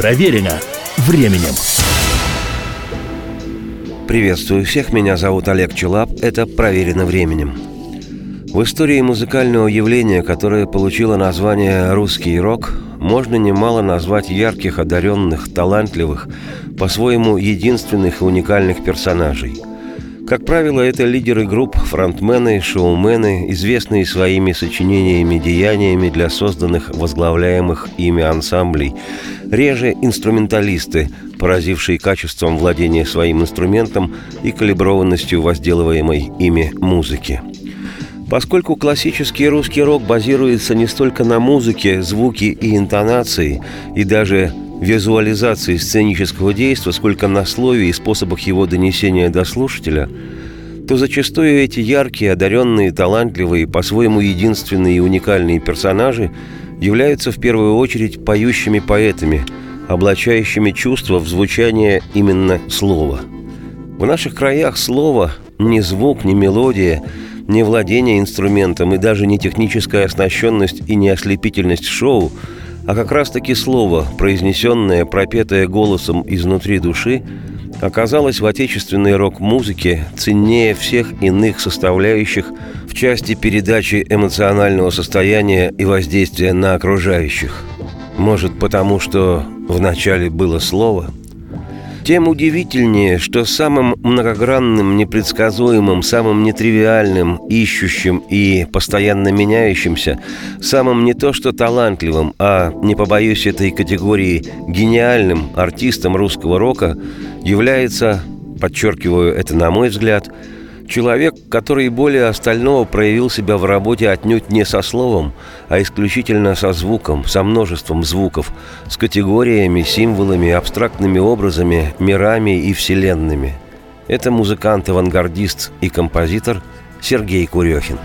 Проверено временем. Приветствую всех, меня зовут Олег Челап, это «Проверено временем». В истории музыкального явления, которое получило название «русский рок», можно немало назвать ярких, одаренных, талантливых, по-своему единственных и уникальных персонажей – как правило, это лидеры групп, фронтмены, шоумены, известные своими сочинениями деяниями для созданных возглавляемых ими ансамблей. Реже инструменталисты, поразившие качеством владения своим инструментом и калиброванностью возделываемой ими музыки. Поскольку классический русский рок базируется не столько на музыке, звуке и интонации, и даже визуализации сценического действия, сколько на слове и способах его донесения до слушателя, то зачастую эти яркие, одаренные, талантливые, по-своему единственные и уникальные персонажи являются в первую очередь поющими поэтами, облачающими чувства в звучание именно слова. В наших краях слово – ни звук, ни мелодия, ни владение инструментом и даже не техническая оснащенность и не ослепительность шоу – а как раз-таки слово, произнесенное, пропетое голосом изнутри души, оказалось в отечественной рок-музыке ценнее всех иных составляющих в части передачи эмоционального состояния и воздействия на окружающих. Может, потому что вначале было слово – тем удивительнее, что самым многогранным, непредсказуемым, самым нетривиальным, ищущим и постоянно меняющимся, самым не то что талантливым, а, не побоюсь этой категории, гениальным артистом русского рока является, подчеркиваю это на мой взгляд, Человек, который более остального проявил себя в работе отнюдь не со словом, а исключительно со звуком, со множеством звуков, с категориями, символами, абстрактными образами, мирами и вселенными. Это музыкант-авангардист и композитор Сергей Курехин.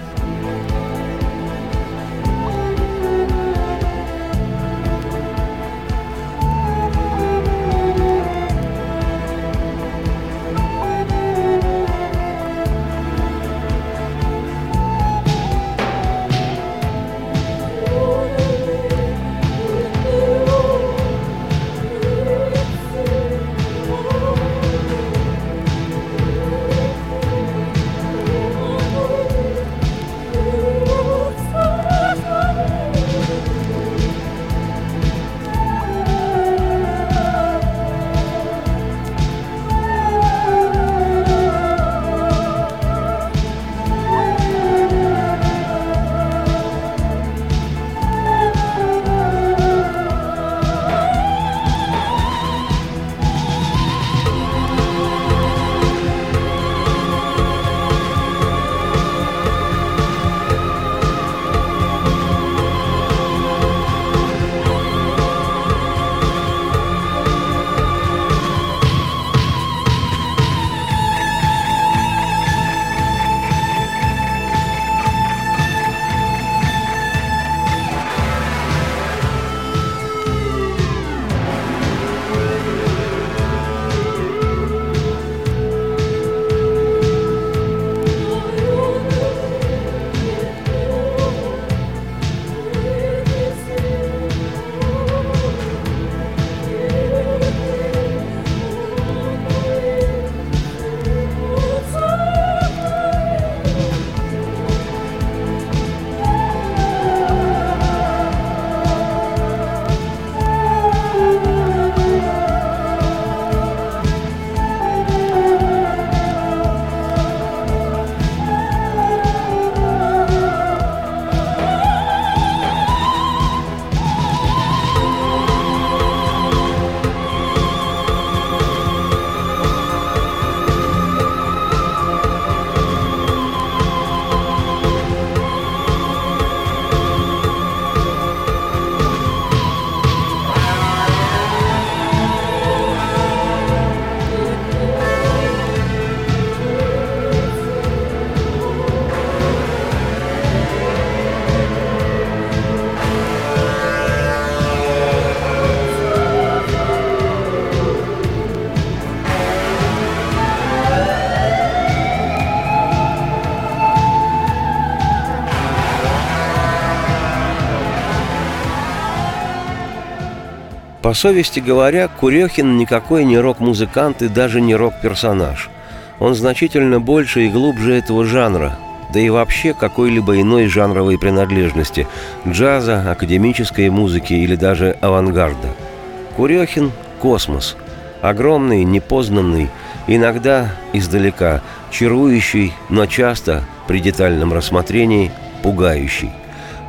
Совести говоря, Курехин никакой не рок-музыкант и даже не рок-персонаж. Он значительно больше и глубже этого жанра, да и вообще какой-либо иной жанровой принадлежности – джаза, академической музыки или даже авангарда. Курехин – космос. Огромный, непознанный, иногда издалека, чарующий, но часто, при детальном рассмотрении, пугающий.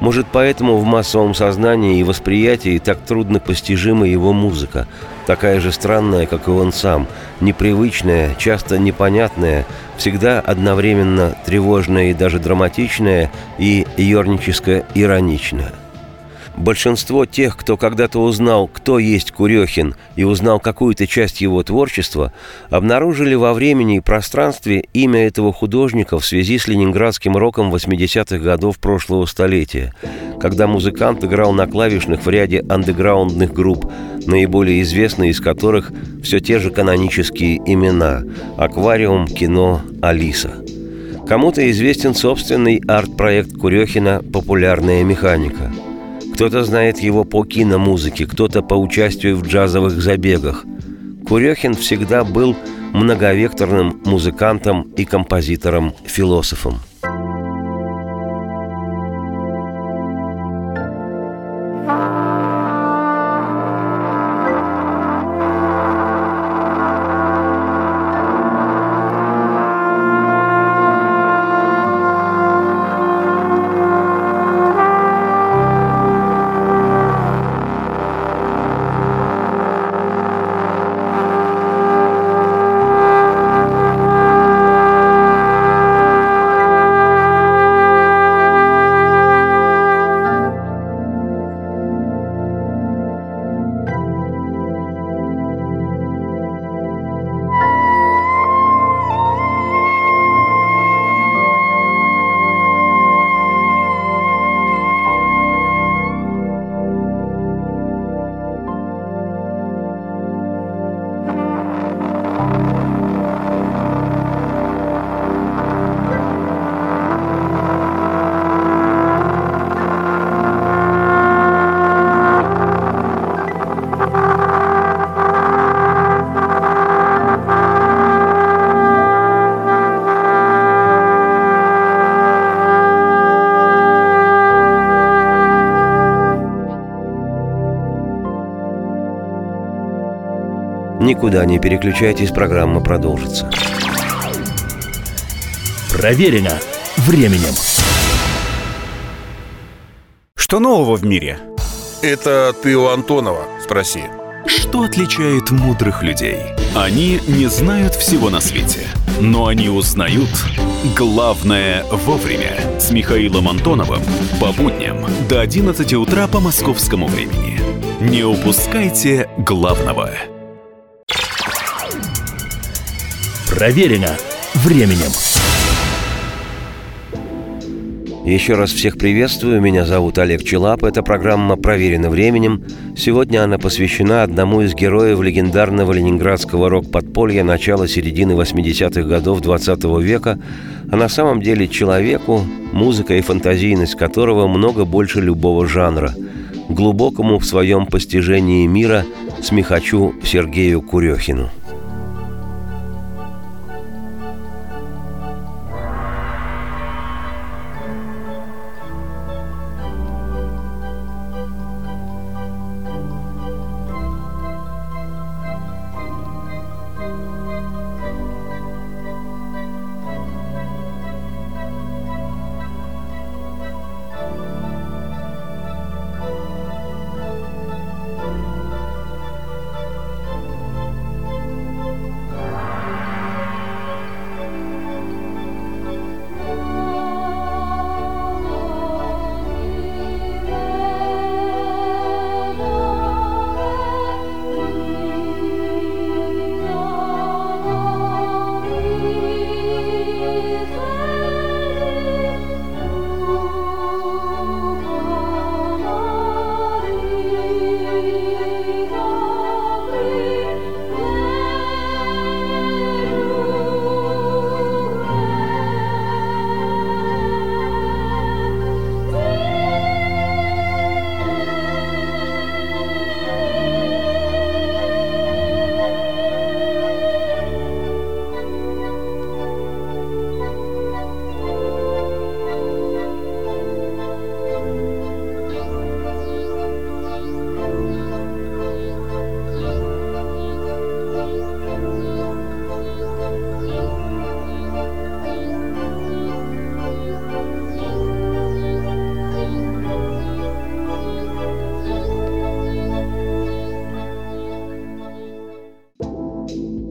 Может, поэтому в массовом сознании и восприятии так трудно постижима его музыка, такая же странная, как и он сам, непривычная, часто непонятная, всегда одновременно тревожная и даже драматичная и ерническо-ироничная. Большинство тех, кто когда-то узнал, кто есть Курехин, и узнал какую-то часть его творчества, обнаружили во времени и пространстве имя этого художника в связи с ленинградским роком 80-х годов прошлого столетия, когда музыкант играл на клавишных в ряде андеграундных групп, наиболее известные из которых все те же канонические имена – «Аквариум», «Кино», «Алиса». Кому-то известен собственный арт-проект Курехина «Популярная механика». Кто-то знает его по киномузыке, кто-то по участию в джазовых забегах. Курехин всегда был многовекторным музыкантом и композитором-философом. Никуда не переключайтесь, программа продолжится. Проверено временем. Что нового в мире? Это ты у Антонова спроси. Что отличает мудрых людей? Они не знают всего на свете, но они узнают главное вовремя. С Михаилом Антоновым по будням до 11 утра по московскому времени. Не упускайте главного. Проверено временем. Еще раз всех приветствую. Меня зовут Олег Челап. Эта программа «Проверена временем». Сегодня она посвящена одному из героев легендарного ленинградского рок-подполья начала-середины 80-х годов 20 -го века, а на самом деле человеку, музыка и фантазийность которого много больше любого жанра, глубокому в своем постижении мира смехачу Сергею Курехину.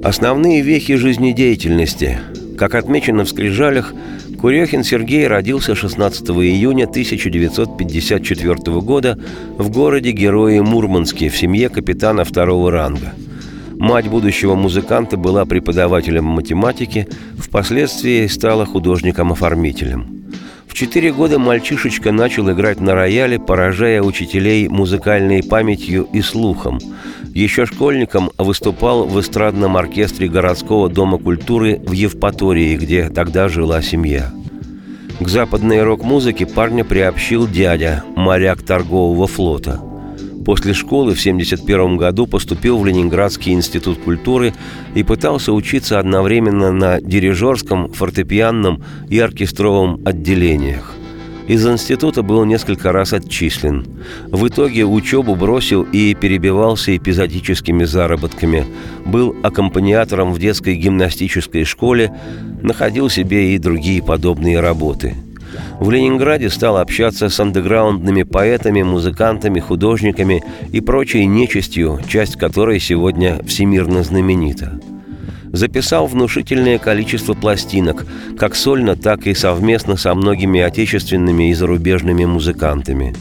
Основные вехи жизнедеятельности. Как отмечено в «Скрижалях», Курехин Сергей родился 16 июня 1954 года в городе Герои Мурманске в семье капитана второго ранга. Мать будущего музыканта была преподавателем математики, впоследствии стала художником-оформителем. Четыре года мальчишечка начал играть на рояле, поражая учителей музыкальной памятью и слухом. Еще школьником выступал в эстрадном оркестре городского дома культуры в Евпатории, где тогда жила семья. К западной рок-музыке парня приобщил дядя, моряк торгового флота. После школы в 1971 году поступил в Ленинградский институт культуры и пытался учиться одновременно на дирижерском, фортепианном и оркестровом отделениях. Из института был несколько раз отчислен. В итоге учебу бросил и перебивался эпизодическими заработками. Был аккомпаниатором в детской гимнастической школе, находил себе и другие подобные работы. В Ленинграде стал общаться с андеграундными поэтами, музыкантами, художниками и прочей нечистью, часть которой сегодня всемирно знаменита записал внушительное количество пластинок, как сольно, так и совместно со многими отечественными и зарубежными музыкантами.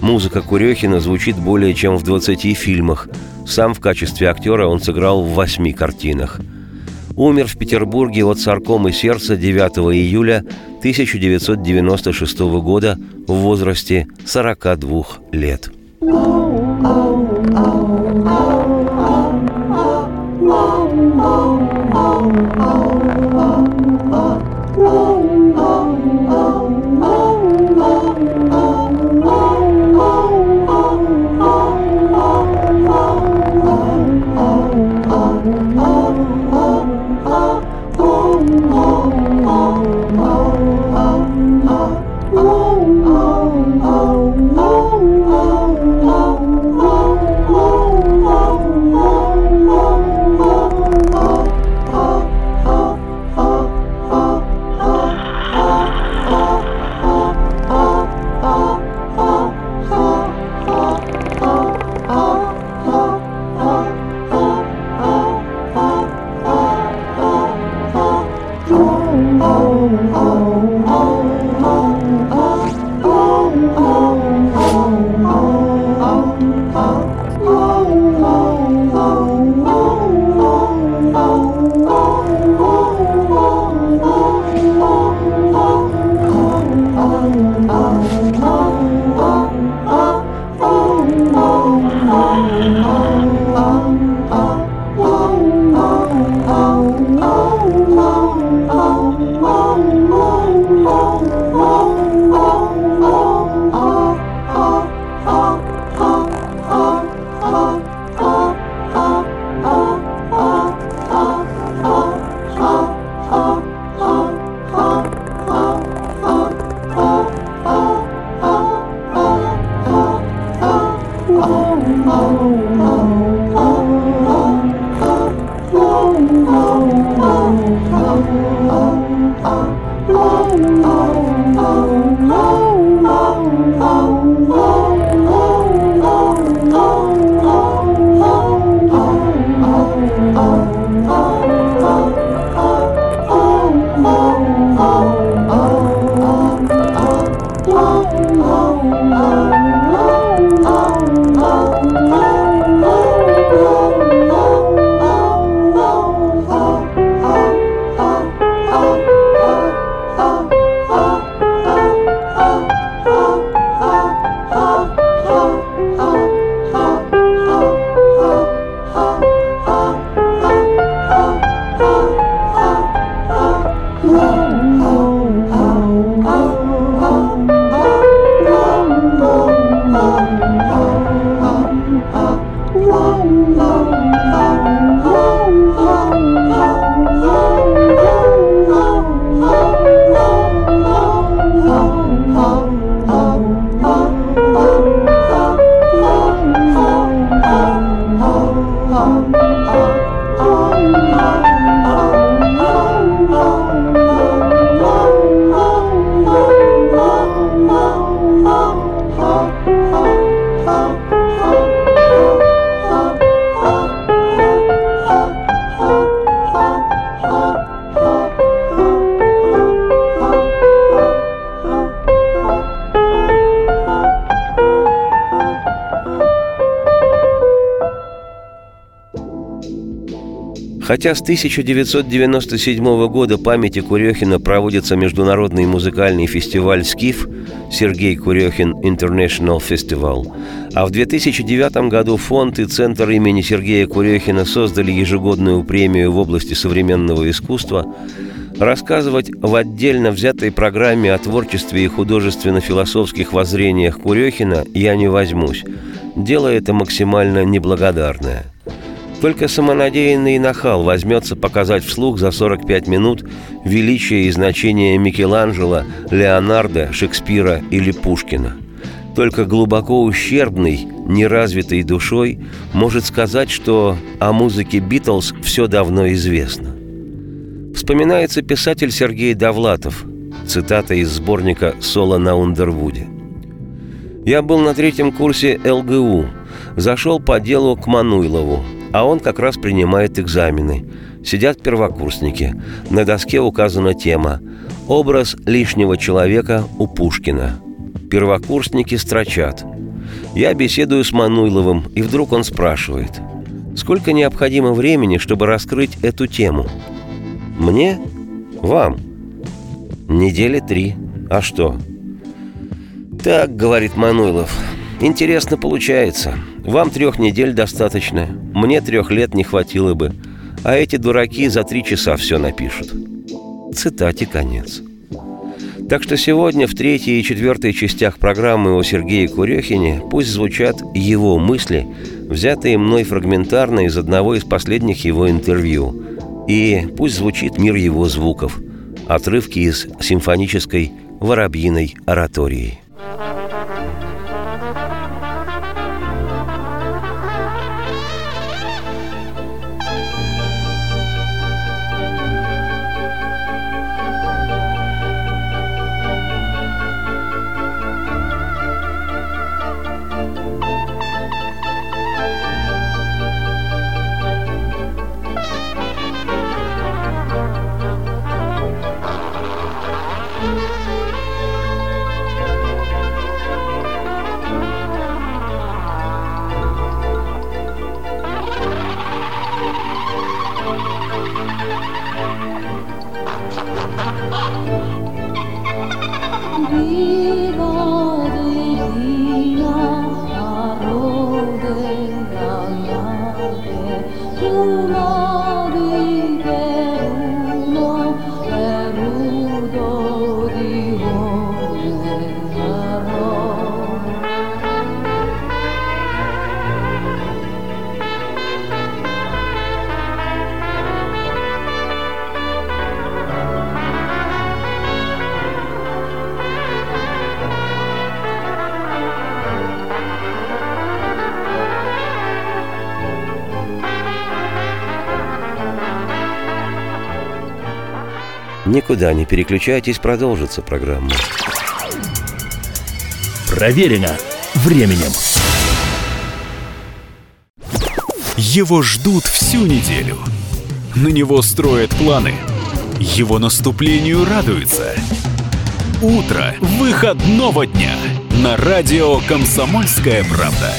Музыка Курехина звучит более чем в 20 фильмах. Сам в качестве актера он сыграл в восьми картинах – умер в Петербурге от саркомы сердца 9 июля 1996 года в возрасте 42 лет. oh, oh. oh. Хотя с 1997 года памяти Курехина проводится международный музыкальный фестиваль «Скиф» Сергей Курехин International Festival, а в 2009 году фонд и центр имени Сергея Курехина создали ежегодную премию в области современного искусства, рассказывать в отдельно взятой программе о творчестве и художественно-философских воззрениях Курехина я не возьмусь. Дело это максимально неблагодарное – только самонадеянный нахал возьмется показать вслух за 45 минут величие и значение Микеланджело, Леонардо, Шекспира или Пушкина. Только глубоко ущербный, неразвитой душой может сказать, что о музыке «Битлз» все давно известно. Вспоминается писатель Сергей Довлатов, цитата из сборника «Соло на Ундервуде». «Я был на третьем курсе ЛГУ, зашел по делу к Мануйлову, а он как раз принимает экзамены. Сидят первокурсники. На доске указана тема «Образ лишнего человека у Пушкина». Первокурсники строчат. Я беседую с Мануйловым, и вдруг он спрашивает, «Сколько необходимо времени, чтобы раскрыть эту тему?» «Мне? Вам?» «Недели три. А что?» «Так, — говорит Мануйлов, — интересно получается. Вам трех недель достаточно, мне трех лет не хватило бы, а эти дураки за три часа все напишут. Цитате конец. Так что сегодня в третьей и четвертой частях программы о Сергее Курехине пусть звучат его мысли, взятые мной фрагментарно из одного из последних его интервью, и пусть звучит мир его звуков, отрывки из симфонической воробьиной оратории. Lord. Никуда не переключайтесь, продолжится программа. Проверено временем. Его ждут всю неделю. На него строят планы. Его наступлению радуются. Утро выходного дня на радио «Комсомольская правда».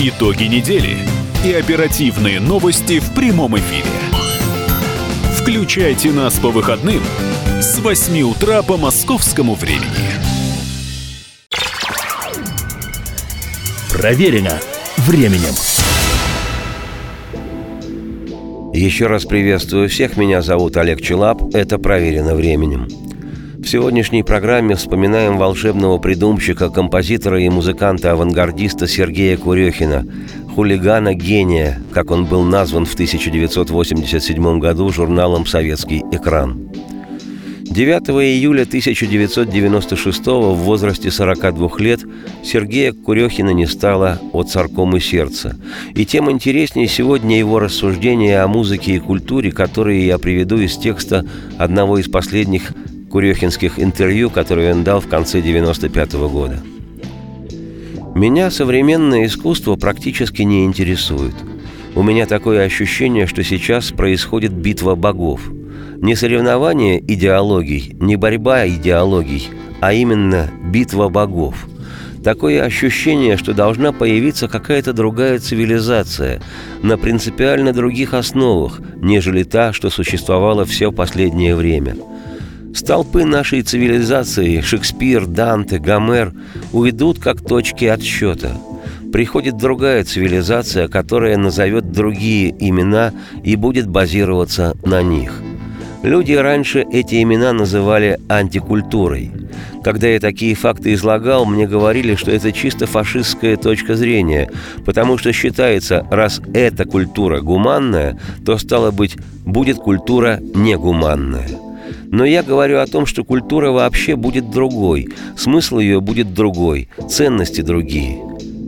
Итоги недели и оперативные новости в прямом эфире. Включайте нас по выходным с 8 утра по московскому времени. Проверено временем. Еще раз приветствую всех. Меня зовут Олег Челап. Это «Проверено временем». В сегодняшней программе вспоминаем волшебного придумщика, композитора и музыканта-авангардиста Сергея Курехина, хулигана-гения, как он был назван в 1987 году журналом «Советский экран». 9 июля 1996 в возрасте 42 лет Сергея Курехина не стало от саркомы сердца. И тем интереснее сегодня его рассуждения о музыке и культуре, которые я приведу из текста одного из последних курехинских интервью, которые он дал в конце 95 года. Меня современное искусство практически не интересует. У меня такое ощущение, что сейчас происходит битва богов. Не соревнование идеологий, не борьба идеологий, а именно битва богов. Такое ощущение, что должна появиться какая-то другая цивилизация на принципиально других основах, нежели та, что существовала все последнее время. Столпы нашей цивилизации Шекспир, Данте, Гомер уведут как точки отсчета. Приходит другая цивилизация, которая назовет другие имена и будет базироваться на них. Люди раньше эти имена называли антикультурой – когда я такие факты излагал, мне говорили, что это чисто фашистская точка зрения, потому что считается, раз эта культура гуманная, то, стало быть, будет культура негуманная. Но я говорю о том, что культура вообще будет другой, смысл ее будет другой, ценности другие.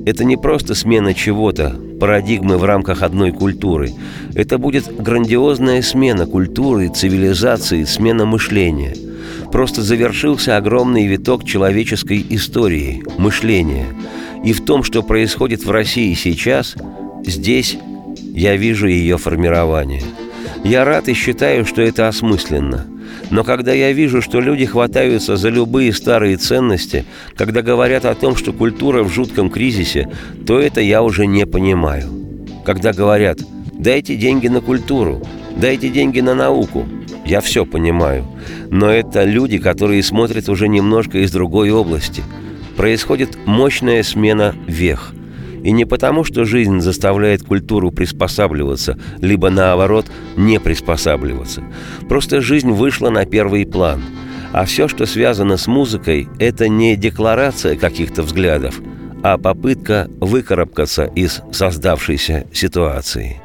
Это не просто смена чего-то, парадигмы в рамках одной культуры. Это будет грандиозная смена культуры, цивилизации, смена мышления – просто завершился огромный виток человеческой истории, мышления. И в том, что происходит в России сейчас, здесь я вижу ее формирование. Я рад и считаю, что это осмысленно. Но когда я вижу, что люди хватаются за любые старые ценности, когда говорят о том, что культура в жутком кризисе, то это я уже не понимаю. Когда говорят «дайте деньги на культуру», «дайте деньги на науку», я все понимаю. Но это люди, которые смотрят уже немножко из другой области. Происходит мощная смена вех. И не потому, что жизнь заставляет культуру приспосабливаться, либо наоборот, не приспосабливаться. Просто жизнь вышла на первый план. А все, что связано с музыкой, это не декларация каких-то взглядов, а попытка выкарабкаться из создавшейся ситуации.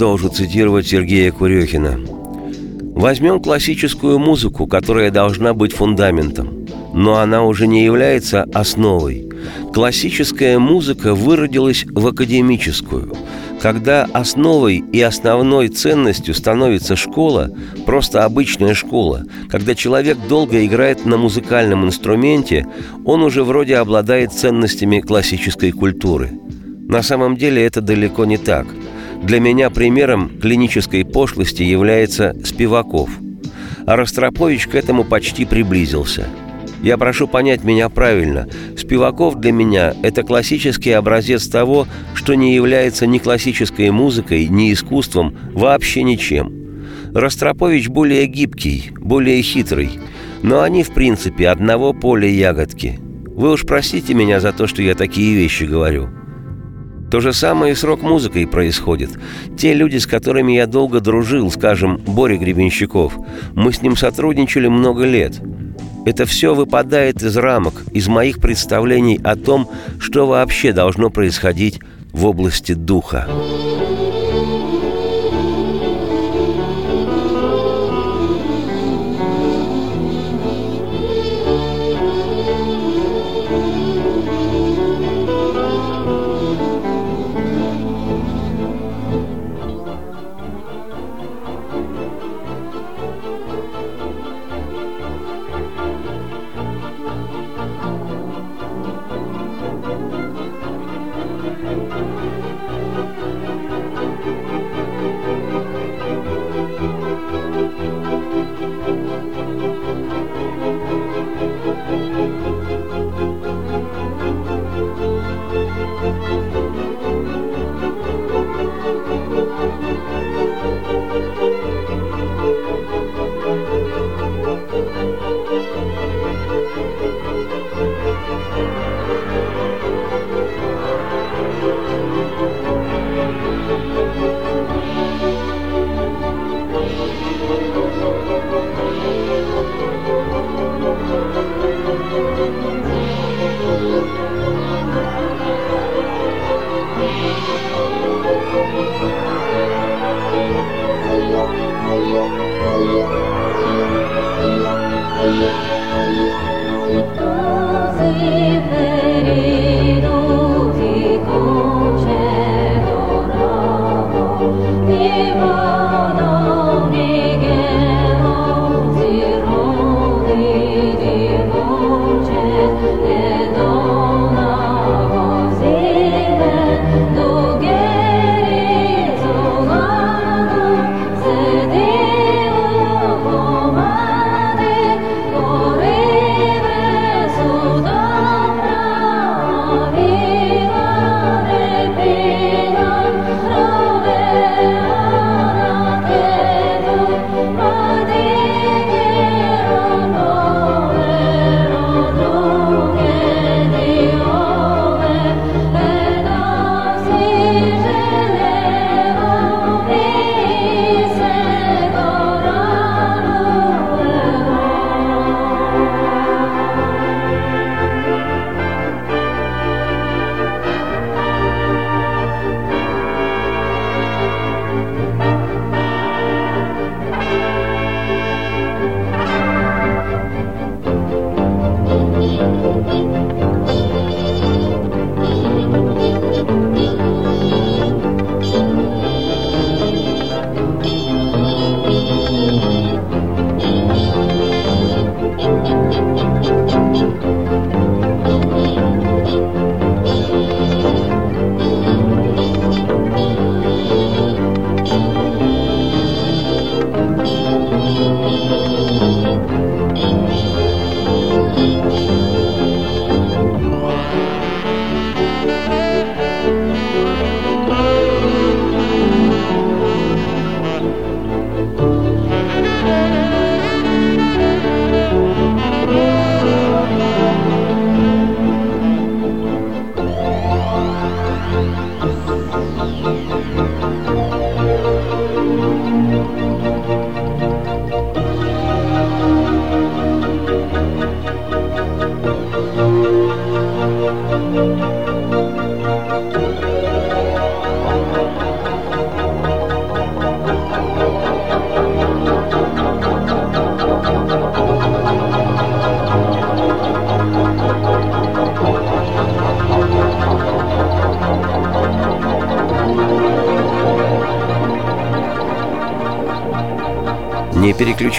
Продолжу цитировать Сергея Курехина. Возьмем классическую музыку, которая должна быть фундаментом, но она уже не является основой. Классическая музыка выродилась в академическую. Когда основой и основной ценностью становится школа, просто обычная школа, когда человек долго играет на музыкальном инструменте, он уже вроде обладает ценностями классической культуры. На самом деле это далеко не так – для меня примером клинической пошлости является Спиваков. А Ростропович к этому почти приблизился. Я прошу понять меня правильно. Спиваков для меня – это классический образец того, что не является ни классической музыкой, ни искусством, вообще ничем. Ростропович более гибкий, более хитрый, но они, в принципе, одного поля ягодки. Вы уж простите меня за то, что я такие вещи говорю. То же самое и с рок-музыкой происходит. Те люди, с которыми я долго дружил, скажем, Боря Гребенщиков, мы с ним сотрудничали много лет – это все выпадает из рамок, из моих представлений о том, что вообще должно происходить в области духа.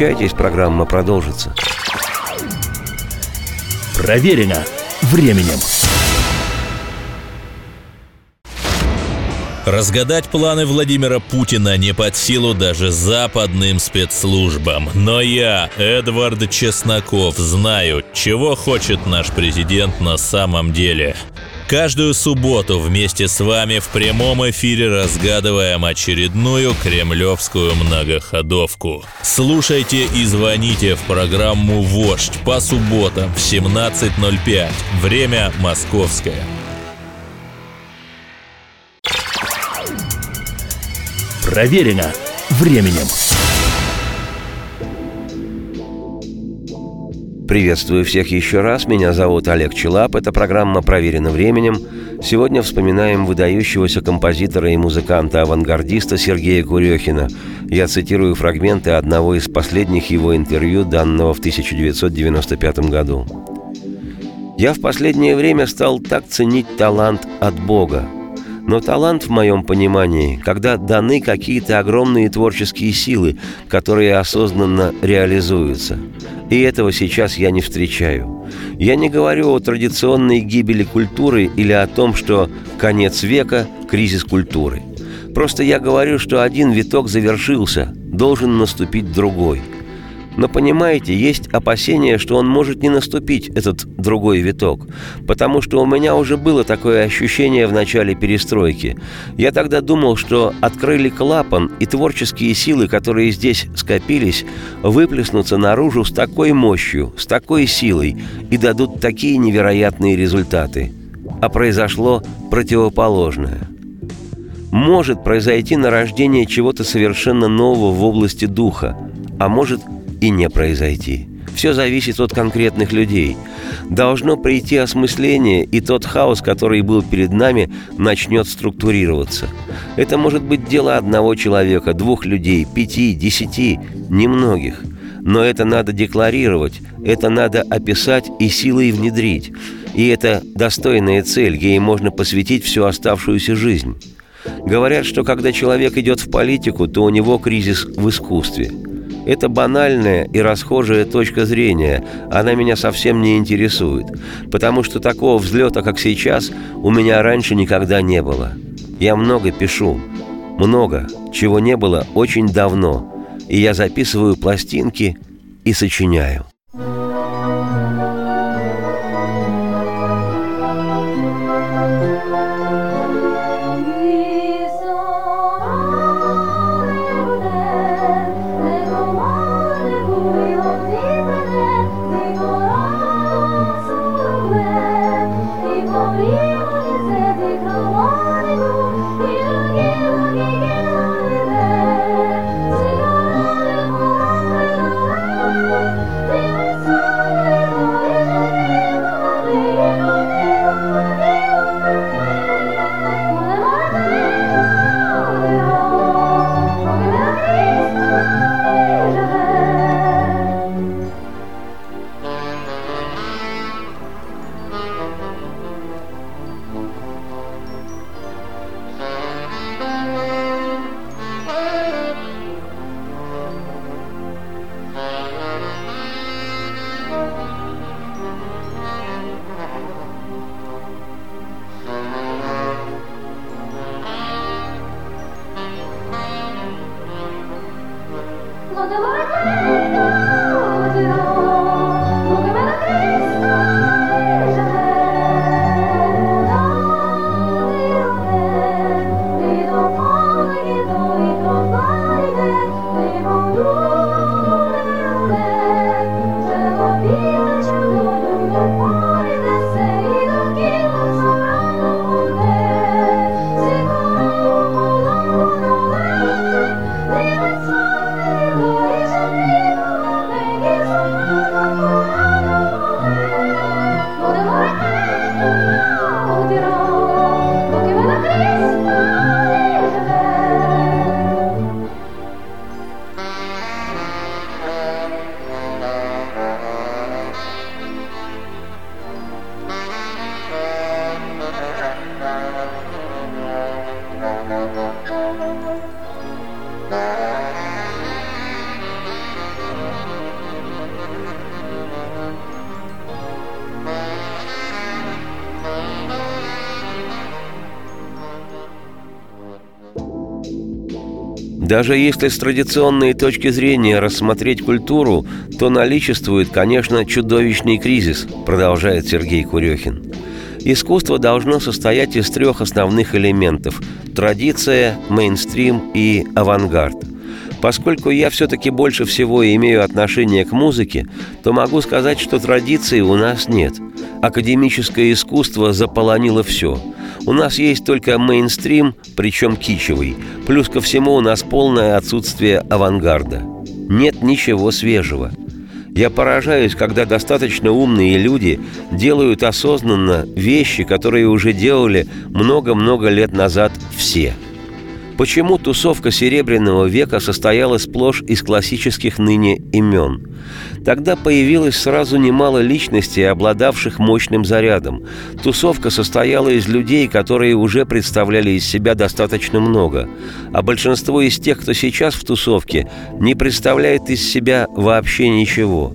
Переключайтесь, программа продолжится. Проверено временем. Разгадать планы Владимира Путина не под силу даже западным спецслужбам. Но я, Эдвард Чесноков, знаю, чего хочет наш президент на самом деле. Каждую субботу вместе с вами в прямом эфире разгадываем очередную кремлевскую многоходовку. Слушайте и звоните в программу «Вождь» по субботам в 17.05. Время московское. Проверено временем. Приветствую всех еще раз. Меня зовут Олег Челап. Это программа «Проверено временем». Сегодня вспоминаем выдающегося композитора и музыканта-авангардиста Сергея Курехина. Я цитирую фрагменты одного из последних его интервью, данного в 1995 году. «Я в последнее время стал так ценить талант от Бога. Но талант, в моем понимании, когда даны какие-то огромные творческие силы, которые осознанно реализуются. И этого сейчас я не встречаю. Я не говорю о традиционной гибели культуры или о том, что конец века – кризис культуры. Просто я говорю, что один виток завершился, должен наступить другой – но понимаете, есть опасение, что он может не наступить, этот другой виток. Потому что у меня уже было такое ощущение в начале перестройки. Я тогда думал, что открыли клапан, и творческие силы, которые здесь скопились, выплеснутся наружу с такой мощью, с такой силой и дадут такие невероятные результаты. А произошло противоположное. Может произойти нарождение чего-то совершенно нового в области духа, а может и не произойти. Все зависит от конкретных людей. Должно прийти осмысление, и тот хаос, который был перед нами, начнет структурироваться. Это может быть дело одного человека, двух людей, пяти, десяти, немногих. Но это надо декларировать, это надо описать и силой внедрить. И это достойная цель, ей можно посвятить всю оставшуюся жизнь. Говорят, что когда человек идет в политику, то у него кризис в искусстве – это банальная и расхожая точка зрения. Она меня совсем не интересует. Потому что такого взлета, как сейчас, у меня раньше никогда не было. Я много пишу. Много, чего не было очень давно. И я записываю пластинки и сочиняю. Даже если с традиционной точки зрения рассмотреть культуру, то наличествует, конечно, чудовищный кризис, продолжает Сергей Курехин. Искусство должно состоять из трех основных элементов – традиция, мейнстрим и авангард. Поскольку я все-таки больше всего имею отношение к музыке, то могу сказать, что традиции у нас нет. Академическое искусство заполонило все – у нас есть только мейнстрим, причем кичевый. Плюс ко всему у нас полное отсутствие авангарда. Нет ничего свежего. Я поражаюсь, когда достаточно умные люди делают осознанно вещи, которые уже делали много-много лет назад все – Почему тусовка Серебряного века состояла сплошь из классических ныне имен? Тогда появилось сразу немало личностей, обладавших мощным зарядом. Тусовка состояла из людей, которые уже представляли из себя достаточно много. А большинство из тех, кто сейчас в тусовке, не представляет из себя вообще ничего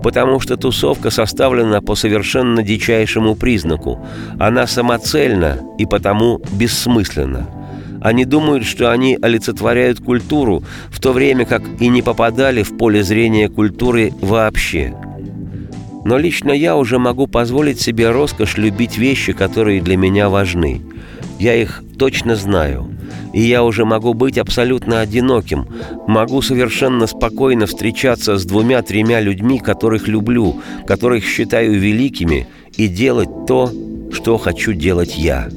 потому что тусовка составлена по совершенно дичайшему признаку. Она самоцельна и потому бессмысленна. Они думают, что они олицетворяют культуру, в то время как и не попадали в поле зрения культуры вообще. Но лично я уже могу позволить себе роскошь любить вещи, которые для меня важны. Я их точно знаю. И я уже могу быть абсолютно одиноким, могу совершенно спокойно встречаться с двумя-тремя людьми, которых люблю, которых считаю великими, и делать то, что хочу делать я.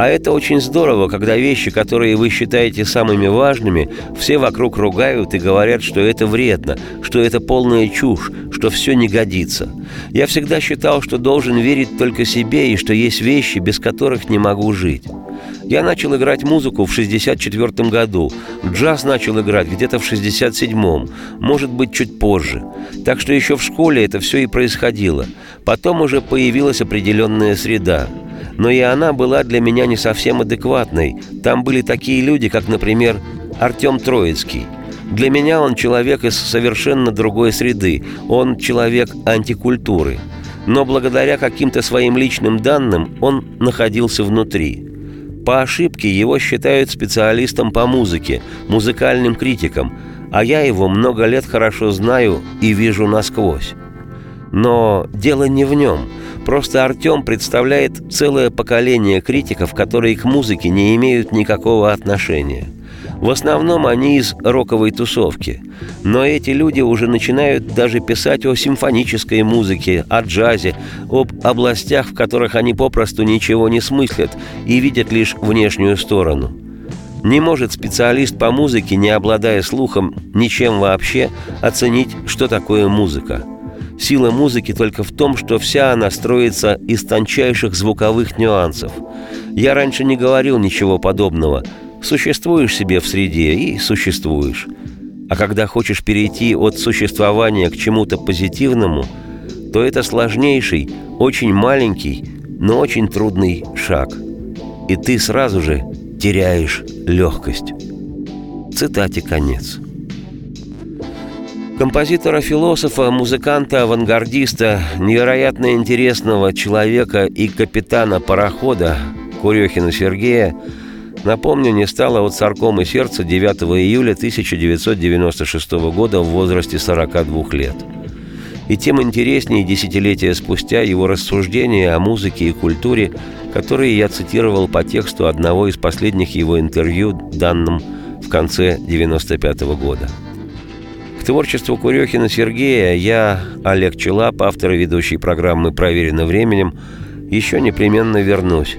А это очень здорово, когда вещи, которые вы считаете самыми важными, все вокруг ругают и говорят, что это вредно, что это полная чушь, что все не годится. Я всегда считал, что должен верить только себе и что есть вещи, без которых не могу жить. Я начал играть музыку в 64 году. Джаз начал играть где-то в 67-м, может быть, чуть позже. Так что еще в школе это все и происходило. Потом уже появилась определенная среда но и она была для меня не совсем адекватной. Там были такие люди, как, например, Артем Троицкий. Для меня он человек из совершенно другой среды, он человек антикультуры. Но благодаря каким-то своим личным данным он находился внутри. По ошибке его считают специалистом по музыке, музыкальным критиком, а я его много лет хорошо знаю и вижу насквозь. Но дело не в нем – Просто Артем представляет целое поколение критиков, которые к музыке не имеют никакого отношения. В основном они из роковой тусовки. Но эти люди уже начинают даже писать о симфонической музыке, о джазе, об областях, в которых они попросту ничего не смыслят и видят лишь внешнюю сторону. Не может специалист по музыке, не обладая слухом, ничем вообще оценить, что такое музыка – Сила музыки только в том, что вся она строится из тончайших звуковых нюансов. Я раньше не говорил ничего подобного. Существуешь себе в среде и существуешь. А когда хочешь перейти от существования к чему-то позитивному, то это сложнейший, очень маленький, но очень трудный шаг. И ты сразу же теряешь легкость. Цитате конец. Композитора-философа, музыканта-авангардиста, невероятно интересного человека и капитана парохода Курехина Сергея, напомню, не стало от саркомы сердца 9 июля 1996 года в возрасте 42 лет. И тем интереснее десятилетия спустя его рассуждения о музыке и культуре, которые я цитировал по тексту одного из последних его интервью, данным в конце 1995 года. Творчеству Курехина Сергея я, Олег Челап, автор и ведущий программы «Проверено временем», еще непременно вернусь.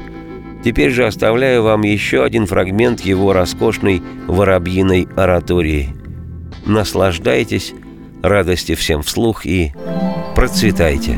Теперь же оставляю вам еще один фрагмент его роскошной воробьиной оратории. Наслаждайтесь, радости всем вслух и процветайте.